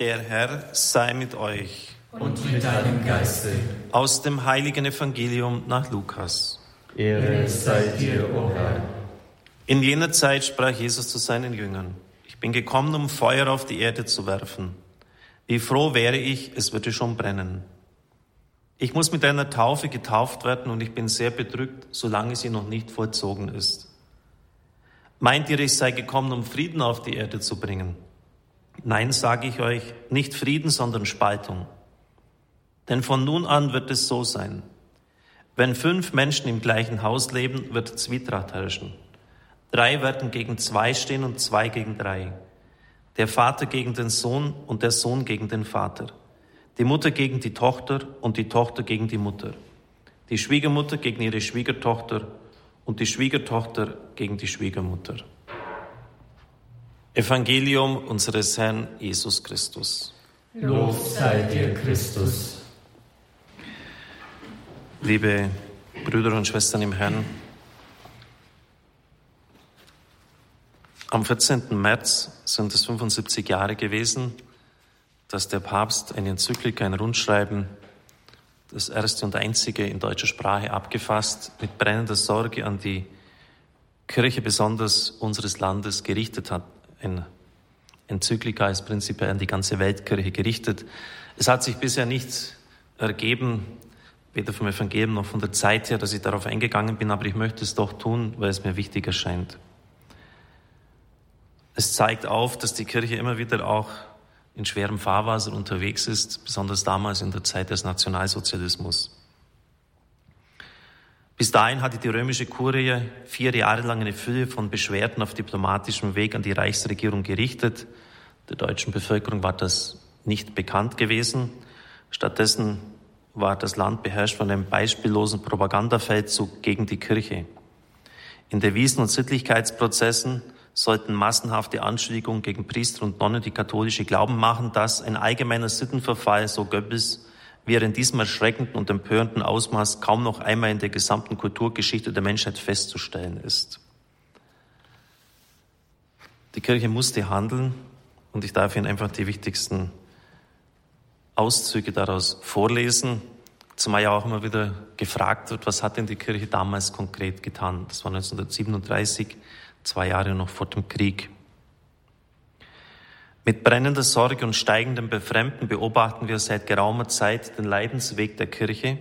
Der Herr sei mit euch. Und mit deinem Geiste. Aus dem heiligen Evangelium nach Lukas. Ehre sei dir, o Herr. In jener Zeit sprach Jesus zu seinen Jüngern, ich bin gekommen, um Feuer auf die Erde zu werfen. Wie froh wäre ich, es würde schon brennen. Ich muss mit einer Taufe getauft werden und ich bin sehr bedrückt, solange sie noch nicht vollzogen ist. Meint ihr, ich sei gekommen, um Frieden auf die Erde zu bringen? Nein, sage ich euch, nicht Frieden, sondern Spaltung. Denn von nun an wird es so sein. Wenn fünf Menschen im gleichen Haus leben, wird Zwietracht herrschen. Drei werden gegen zwei stehen und zwei gegen drei. Der Vater gegen den Sohn und der Sohn gegen den Vater. Die Mutter gegen die Tochter und die Tochter gegen die Mutter. Die Schwiegermutter gegen ihre Schwiegertochter und die Schwiegertochter gegen die Schwiegermutter. Evangelium unseres Herrn Jesus Christus. Lob sei dir, Christus. Liebe Brüder und Schwestern im Herrn, am 14. März sind es 75 Jahre gewesen, dass der Papst eine Enzyklika, ein Rundschreiben, das erste und einzige in deutscher Sprache abgefasst, mit brennender Sorge an die Kirche besonders unseres Landes gerichtet hat. Ein Enzyklika ist prinzipiell an die ganze Weltkirche gerichtet. Es hat sich bisher nicht ergeben, weder vom Evangelium noch von der Zeit her, dass ich darauf eingegangen bin, aber ich möchte es doch tun, weil es mir wichtig erscheint. Es zeigt auf, dass die Kirche immer wieder auch in schwerem Fahrwasser unterwegs ist, besonders damals in der Zeit des Nationalsozialismus. Bis dahin hatte die römische Kurie vier Jahre lang eine Fülle von Beschwerden auf diplomatischem Weg an die Reichsregierung gerichtet. Der deutschen Bevölkerung war das nicht bekannt gewesen. Stattdessen war das Land beherrscht von einem beispiellosen Propagandafeldzug gegen die Kirche. In Devisen und Sittlichkeitsprozessen sollten massenhafte Anschuldigungen gegen Priester und Nonnen, die katholische Glauben machen, dass ein allgemeiner Sittenverfall, so Goebbels, wie er in diesem erschreckenden und empörenden Ausmaß kaum noch einmal in der gesamten Kulturgeschichte der Menschheit festzustellen ist. Die Kirche musste handeln und ich darf Ihnen einfach die wichtigsten Auszüge daraus vorlesen, zumal ja auch immer wieder gefragt wird, was hat denn die Kirche damals konkret getan? Das war 1937, zwei Jahre noch vor dem Krieg. Mit brennender Sorge und steigendem Befremden beobachten wir seit geraumer Zeit den Leidensweg der Kirche,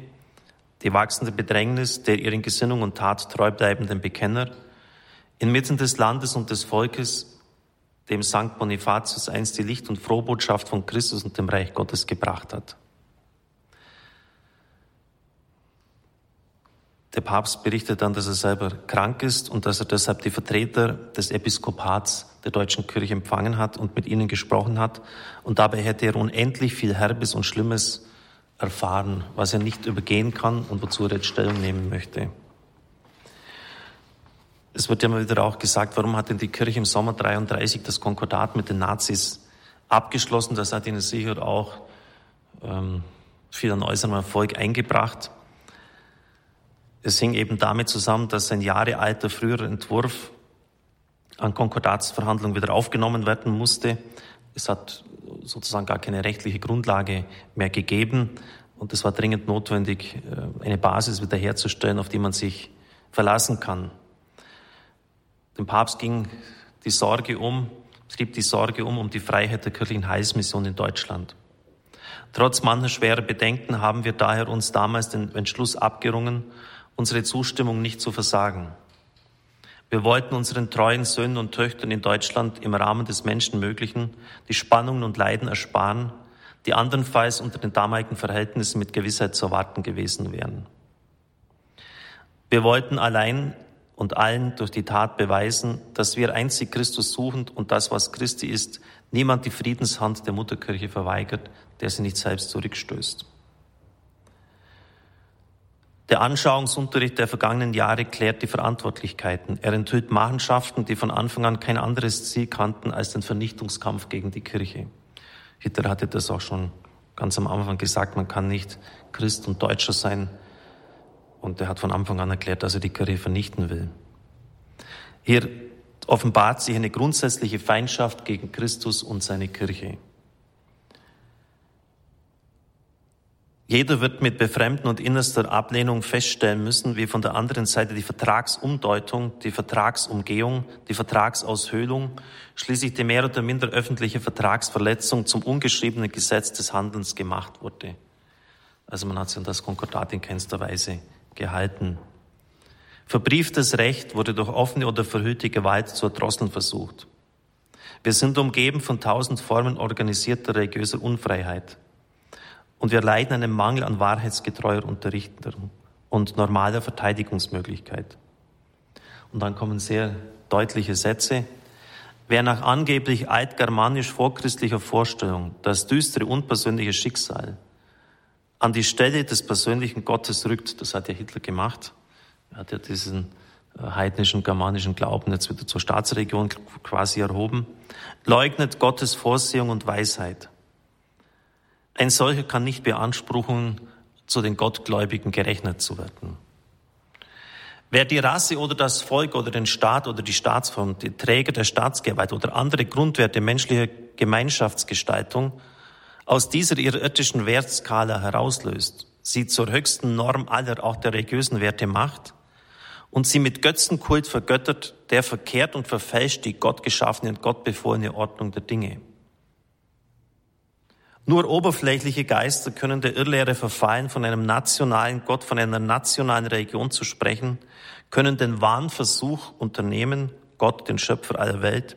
die wachsende Bedrängnis der ihren Gesinnung und Tat treu bleibenden Bekenner, inmitten des Landes und des Volkes, dem Sankt Bonifatius einst die Licht- und Frohbotschaft von Christus und dem Reich Gottes gebracht hat. Der Papst berichtet dann, dass er selber krank ist und dass er deshalb die Vertreter des Episkopats der deutschen Kirche empfangen hat und mit ihnen gesprochen hat. Und dabei hätte er unendlich viel Herbes und Schlimmes erfahren, was er nicht übergehen kann und wozu er jetzt Stellung nehmen möchte. Es wird ja immer wieder auch gesagt, warum hat denn die Kirche im Sommer 33 das Konkordat mit den Nazis abgeschlossen? Das hat ihnen sicher auch ähm, viel an äußerem Erfolg eingebracht. Es hing eben damit zusammen, dass ein Jahre alter früherer Entwurf an Konkordatsverhandlungen wieder aufgenommen werden musste. Es hat sozusagen gar keine rechtliche Grundlage mehr gegeben und es war dringend notwendig, äh, eine Basis wiederherzustellen, auf die man sich verlassen kann. Dem Papst ging die Sorge um, trieb die Sorge um, um die Freiheit der kirchlichen Heilsmission in Deutschland. Trotz mancher schwerer Bedenken haben wir daher uns damals den Entschluss abgerungen, unsere Zustimmung nicht zu versagen. Wir wollten unseren treuen Söhnen und Töchtern in Deutschland im Rahmen des Menschenmöglichen die Spannungen und Leiden ersparen, die andernfalls unter den damaligen Verhältnissen mit Gewissheit zu erwarten gewesen wären. Wir wollten allein und allen durch die Tat beweisen, dass wir einzig Christus suchend und das, was Christi ist, niemand die Friedenshand der Mutterkirche verweigert, der sie nicht selbst zurückstößt. Der Anschauungsunterricht der vergangenen Jahre klärt die Verantwortlichkeiten. Er enthüllt Machenschaften, die von Anfang an kein anderes Ziel kannten als den Vernichtungskampf gegen die Kirche. Hitler hatte das auch schon ganz am Anfang gesagt, man kann nicht Christ und Deutscher sein. Und er hat von Anfang an erklärt, dass er die Kirche vernichten will. Hier offenbart sich eine grundsätzliche Feindschaft gegen Christus und seine Kirche. Jeder wird mit Befremden und innerster Ablehnung feststellen müssen, wie von der anderen Seite die Vertragsumdeutung, die Vertragsumgehung, die Vertragsaushöhlung, schließlich die mehr oder minder öffentliche Vertragsverletzung zum ungeschriebenen Gesetz des Handelns gemacht wurde. Also man hat sich an das Konkordat in keinster Weise gehalten. Verbrieftes Recht wurde durch offene oder verhüllte Gewalt zu erdrosseln versucht. Wir sind umgeben von tausend Formen organisierter religiöser Unfreiheit. Und wir leiden einen Mangel an wahrheitsgetreuer Unterrichtung und normaler Verteidigungsmöglichkeit. Und dann kommen sehr deutliche Sätze. Wer nach angeblich altgermanisch vorchristlicher Vorstellung das düstere unpersönliche Schicksal an die Stelle des persönlichen Gottes rückt, das hat ja Hitler gemacht, er hat ja diesen äh, heidnischen germanischen Glauben jetzt wieder zur Staatsregion quasi erhoben, leugnet Gottes Vorsehung und Weisheit. Ein solcher kann nicht beanspruchen, zu den Gottgläubigen gerechnet zu werden. Wer die Rasse oder das Volk oder den Staat oder die Staatsform, die Träger der Staatsgewalt oder andere Grundwerte menschlicher Gemeinschaftsgestaltung aus dieser irdischen Wertskala herauslöst, sie zur höchsten Norm aller, auch der religiösen Werte macht und sie mit Götzenkult vergöttert, der verkehrt und verfälscht die gottgeschaffene und gottbefohlene Ordnung der Dinge. Nur oberflächliche Geister können der Irrlehre verfallen, von einem nationalen Gott, von einer nationalen Religion zu sprechen, können den Wahnversuch unternehmen, Gott, den Schöpfer aller Welt,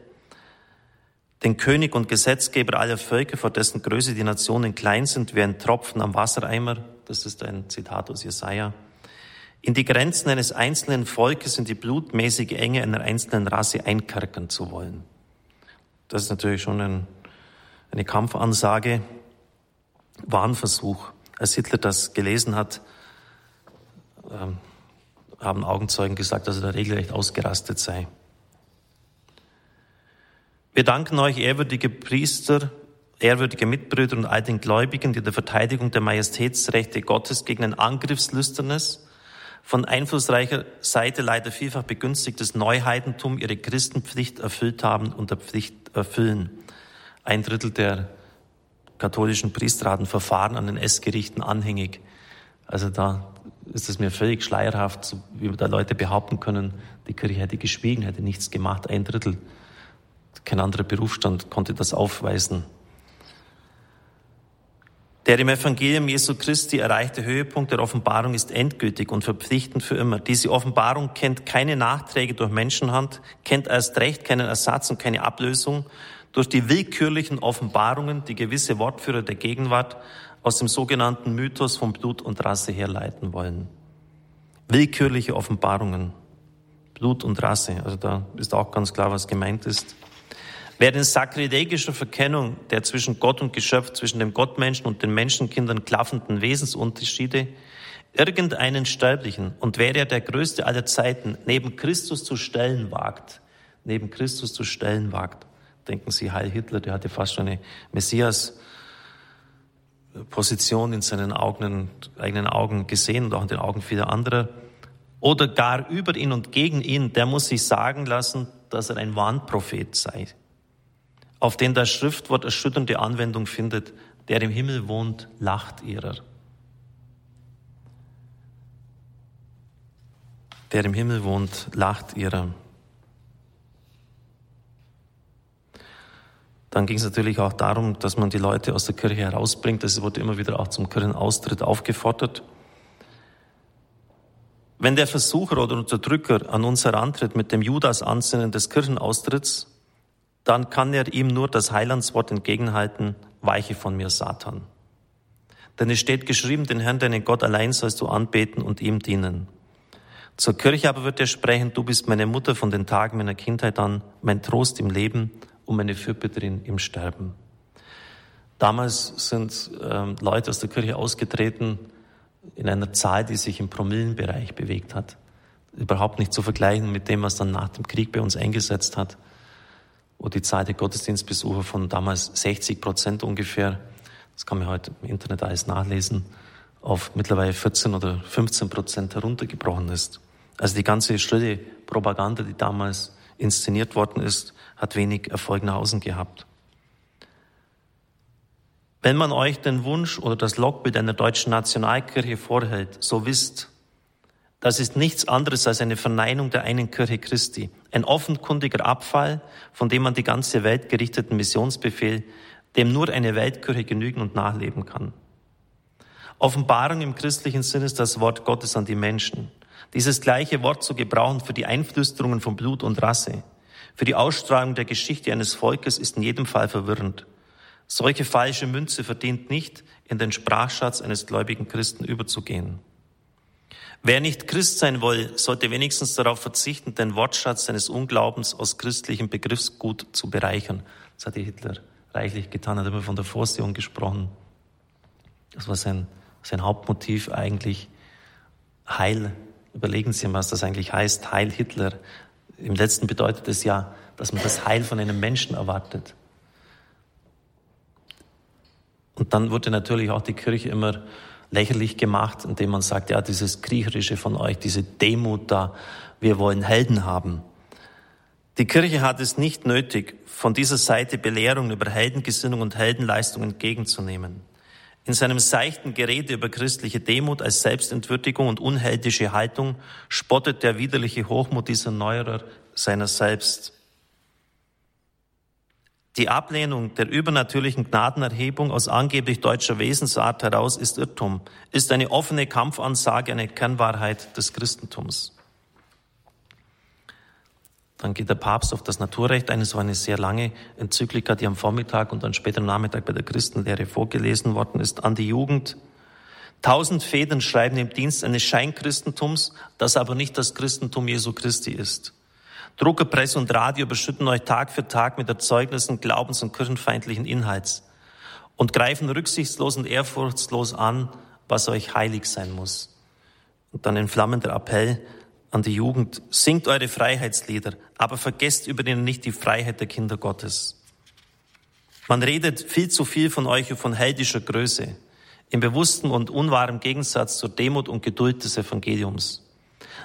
den König und Gesetzgeber aller Völker, vor dessen Größe die Nationen klein sind, wie ein Tropfen am Wassereimer, das ist ein Zitat aus Jesaja, in die Grenzen eines einzelnen Volkes, in die blutmäßige Enge einer einzelnen Rasse einkerkern zu wollen. Das ist natürlich schon ein, eine Kampfansage, Warnversuch. Als Hitler das gelesen hat, ähm, haben Augenzeugen gesagt, dass er da regelrecht ausgerastet sei. Wir danken euch, ehrwürdige Priester, ehrwürdige Mitbrüder und all den Gläubigen, die der Verteidigung der Majestätsrechte Gottes gegen ein angriffslüsternes, von einflussreicher Seite leider vielfach begünstigtes Neuheidentum ihre Christenpflicht erfüllt haben und der Pflicht erfüllen. Ein Drittel der katholischen Priester hatten Verfahren an den S-Gerichten anhängig. Also da ist es mir völlig schleierhaft, wie da Leute behaupten können, die Kirche hätte geschwiegen, hätte nichts gemacht. Ein Drittel, kein anderer Berufsstand konnte das aufweisen. Der im Evangelium Jesu Christi erreichte Höhepunkt der Offenbarung ist endgültig und verpflichtend für immer. Diese Offenbarung kennt keine Nachträge durch Menschenhand, kennt erst recht keinen Ersatz und keine Ablösung, durch die willkürlichen Offenbarungen, die gewisse Wortführer der Gegenwart aus dem sogenannten Mythos von Blut und Rasse herleiten wollen. Willkürliche Offenbarungen, Blut und Rasse, also da ist auch ganz klar, was gemeint ist. Wer in sakrilegischer Verkennung der zwischen Gott und Geschöpf, zwischen dem Gottmenschen und den Menschenkindern klaffenden Wesensunterschiede irgendeinen Sterblichen und wäre er der größte aller Zeiten neben Christus zu stellen wagt, neben Christus zu stellen wagt, Denken Sie, Heil Hitler, der hatte fast schon eine Messias-Position in seinen Augen, eigenen Augen gesehen und auch in den Augen vieler anderer. Oder gar über ihn und gegen ihn, der muss sich sagen lassen, dass er ein Warnprophet sei, auf den das Schriftwort erschütternde Anwendung findet, der im Himmel wohnt, lacht ihrer. Der im Himmel wohnt, lacht ihrer. Dann ging es natürlich auch darum, dass man die Leute aus der Kirche herausbringt. Es wurde immer wieder auch zum Kirchenaustritt aufgefordert. Wenn der Versucher oder Unterdrücker an uns herantritt mit dem Judas-Ansinnen des Kirchenaustritts, dann kann er ihm nur das Heilandswort entgegenhalten, weiche von mir, Satan. Denn es steht geschrieben, den Herrn, deinen Gott allein sollst du anbeten und ihm dienen. Zur Kirche aber wird er sprechen, du bist meine Mutter von den Tagen meiner Kindheit an, mein Trost im Leben um eine Fürbitterin im Sterben. Damals sind ähm, Leute aus der Kirche ausgetreten in einer Zahl, die sich im Promillenbereich bewegt hat. Überhaupt nicht zu vergleichen mit dem, was dann nach dem Krieg bei uns eingesetzt hat, wo die Zahl der Gottesdienstbesucher von damals 60 Prozent ungefähr, das kann man heute im Internet alles nachlesen, auf mittlerweile 14 oder 15 Prozent heruntergebrochen ist. Also die ganze schrille Propaganda, die damals inszeniert worden ist, hat wenig Erfolg nach außen gehabt. Wenn man euch den Wunsch oder das Logbild einer deutschen Nationalkirche vorhält, so wisst, das ist nichts anderes als eine Verneinung der einen Kirche Christi, ein offenkundiger Abfall, von dem man die ganze Welt gerichteten Missionsbefehl, dem nur eine Weltkirche genügen und nachleben kann. Offenbarung im christlichen Sinn ist das Wort Gottes an die Menschen. Dieses gleiche Wort zu gebrauchen für die Einflüsterungen von Blut und Rasse, für die Ausstrahlung der Geschichte eines Volkes ist in jedem Fall verwirrend. Solche falsche Münze verdient nicht, in den Sprachschatz eines gläubigen Christen überzugehen. Wer nicht Christ sein will, sollte wenigstens darauf verzichten, den Wortschatz seines Unglaubens aus christlichem Begriffsgut zu bereichern. Das hat Hitler reichlich getan, hat immer von der Vorsehung gesprochen. Das war sein, sein Hauptmotiv eigentlich. Heil. Überlegen Sie mal, was das eigentlich heißt. Heil Hitler. Im letzten bedeutet es ja, dass man das Heil von einem Menschen erwartet. Und dann wurde natürlich auch die Kirche immer lächerlich gemacht, indem man sagt, ja, dieses Kriecherische von euch, diese Demut da, wir wollen Helden haben. Die Kirche hat es nicht nötig, von dieser Seite Belehrungen über Heldengesinnung und Heldenleistung entgegenzunehmen. In seinem seichten Gerede über christliche Demut als Selbstentwürdigung und unheldische Haltung spottet der widerliche Hochmut dieser Neuerer seiner selbst. Die Ablehnung der übernatürlichen Gnadenerhebung aus angeblich deutscher Wesensart heraus ist Irrtum, ist eine offene Kampfansage, eine Kernwahrheit des Christentums. Dann geht der Papst auf das Naturrecht ein. Es war eine sehr lange Enzyklika, die am Vormittag und dann später am Nachmittag bei der Christenlehre vorgelesen worden ist, an die Jugend. Tausend Federn schreiben im Dienst eines Scheinkristentums, das aber nicht das Christentum Jesu Christi ist. Drucker, Presse und Radio überschütten euch Tag für Tag mit Erzeugnissen glaubens- und kirchenfeindlichen Inhalts und greifen rücksichtslos und ehrfurchtslos an, was euch heilig sein muss. Und dann ein flammender Appell an die Jugend, singt eure Freiheitslieder, aber vergesst über ihnen nicht die Freiheit der Kinder Gottes. Man redet viel zu viel von euch und von heldischer Größe, im bewussten und unwahren Gegensatz zur Demut und Geduld des Evangeliums.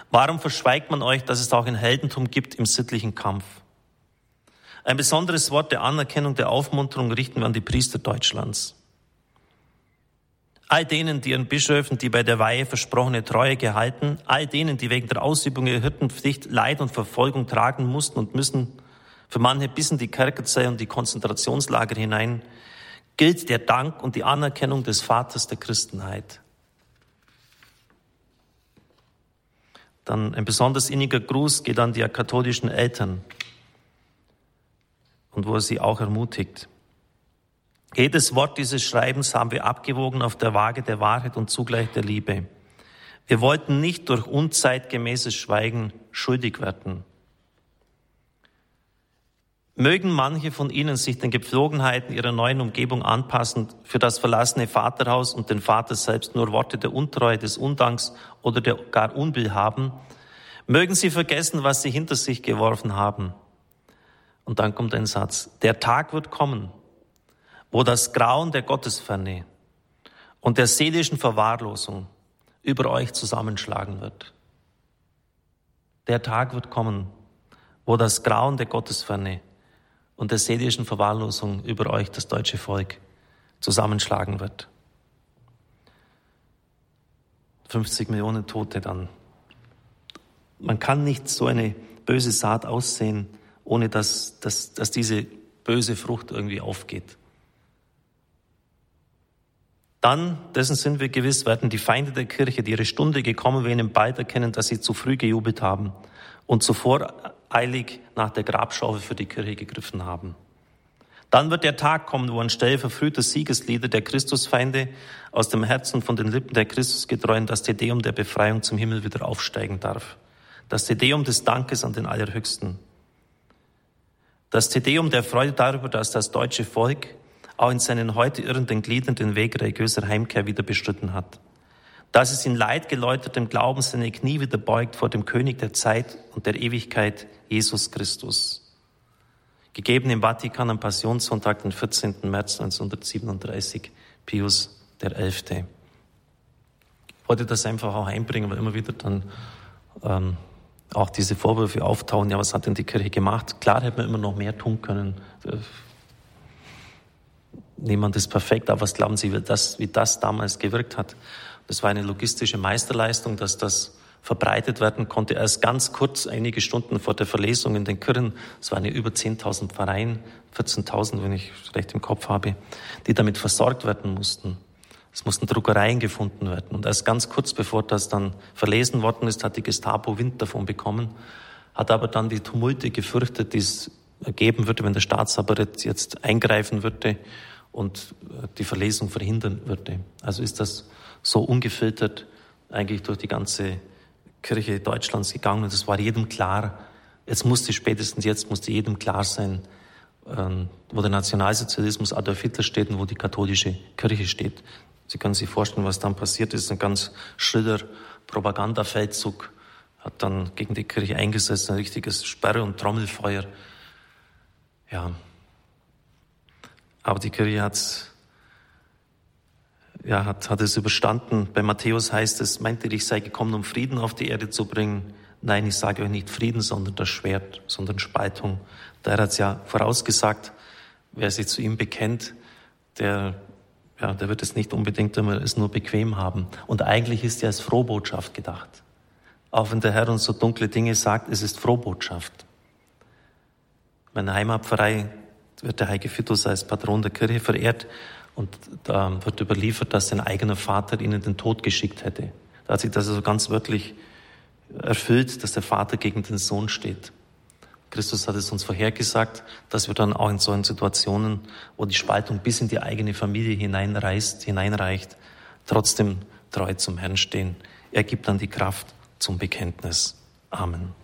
Warum verschweigt man euch, dass es auch ein Heldentum gibt im sittlichen Kampf? Ein besonderes Wort der Anerkennung, der Aufmunterung richten wir an die Priester Deutschlands. All denen, die ihren Bischöfen die bei der Weihe versprochene Treue gehalten, all denen, die wegen der Ausübung ihrer Hirtenpflicht Leid und Verfolgung tragen mussten und müssen, für manche bis in die Kerkerzelle und die Konzentrationslager hinein, gilt der Dank und die Anerkennung des Vaters der Christenheit. Dann ein besonders inniger Gruß geht an die katholischen Eltern und wo er sie auch ermutigt. Jedes Wort dieses Schreibens haben wir abgewogen auf der Waage der Wahrheit und zugleich der Liebe. Wir wollten nicht durch unzeitgemäßes Schweigen schuldig werden. Mögen manche von Ihnen sich den Gepflogenheiten ihrer neuen Umgebung anpassen, für das verlassene Vaterhaus und den Vater selbst nur Worte der Untreue, des Undanks oder der gar Unbill haben. Mögen Sie vergessen, was Sie hinter sich geworfen haben. Und dann kommt ein Satz. Der Tag wird kommen, wo das Grauen der Gottesferne und der seelischen Verwahrlosung über euch zusammenschlagen wird. Der Tag wird kommen, wo das Grauen der Gottesferne und der seelischen Verwahrlosung über euch, das deutsche Volk, zusammenschlagen wird. 50 Millionen Tote dann. Man kann nicht so eine böse Saat aussehen, ohne dass, dass, dass diese böse Frucht irgendwie aufgeht. Dann, dessen sind wir gewiss, werden die Feinde der Kirche, die ihre Stunde gekommen wären, bald erkennen, dass sie zu früh gejubelt haben und zuvor eilig nach der Grabschaufel für die Kirche gegriffen haben. Dann wird der Tag kommen, wo anstelle verfrühter Siegeslieder der Christusfeinde aus dem Herzen von den Lippen der Christusgetreuen das Tedeum der Befreiung zum Himmel wieder aufsteigen darf. Das Tedeum des Dankes an den Allerhöchsten. Das Tedeum der Freude darüber, dass das deutsche Volk auch in seinen heute irrenden Gliedern den Weg religiöser Heimkehr wieder bestritten hat dass es in leidgeläutertem Glauben seine Knie wieder beugt vor dem König der Zeit und der Ewigkeit, Jesus Christus. Gegeben im Vatikan am Passionssonntag, den 14. März 1937, Pius der Elfte. Ich wollte das einfach auch einbringen, weil immer wieder dann ähm, auch diese Vorwürfe auftauchen, ja, was hat denn die Kirche gemacht? Klar hätte man immer noch mehr tun können. Niemand ist perfekt, aber was glauben Sie, wie das, wie das damals gewirkt hat? Das war eine logistische Meisterleistung, dass das verbreitet werden konnte. Erst ganz kurz, einige Stunden vor der Verlesung in den Kirchen, es waren ja über 10.000 Pfarreien, 14.000, wenn ich recht im Kopf habe, die damit versorgt werden mussten. Es mussten Druckereien gefunden werden. Und erst ganz kurz bevor das dann verlesen worden ist, hat die Gestapo Wind davon bekommen, hat aber dann die Tumulte gefürchtet, die es geben würde, wenn der Staatsapparat jetzt eingreifen würde und die Verlesung verhindern würde. Also ist das so ungefiltert eigentlich durch die ganze Kirche Deutschlands gegangen und es war jedem klar, jetzt musste spätestens jetzt musste jedem klar sein, ähm, wo der Nationalsozialismus Adolf Hitler steht und wo die katholische Kirche steht. Sie können sich vorstellen, was dann passiert ist. Ein ganz schriller Propagandafeldzug hat dann gegen die Kirche eingesetzt, ein richtiges Sperre- und Trommelfeuer. Ja. Aber die Kirche hat ja, hat, hat es überstanden. Bei Matthäus heißt es, meint ihr, ich sei gekommen, um Frieden auf die Erde zu bringen? Nein, ich sage euch nicht Frieden, sondern das Schwert, sondern Spaltung. Der hat es ja vorausgesagt, wer sich zu ihm bekennt, der, ja, der wird es nicht unbedingt immer es nur bequem haben. Und eigentlich ist er als Frohbotschaft gedacht. Auch wenn der Herr uns so dunkle Dinge sagt, es ist Frohbotschaft. Meine Heimatpfarrei wird der heilige Fitus als Patron der Kirche verehrt. Und da wird überliefert, dass sein eigener Vater ihnen den Tod geschickt hätte. Da hat sich das also ganz wörtlich erfüllt, dass der Vater gegen den Sohn steht. Christus hat es uns vorhergesagt, dass wir dann auch in solchen Situationen, wo die Spaltung bis in die eigene Familie hineinreißt, hineinreicht, trotzdem treu zum Herrn stehen. Er gibt dann die Kraft zum Bekenntnis. Amen.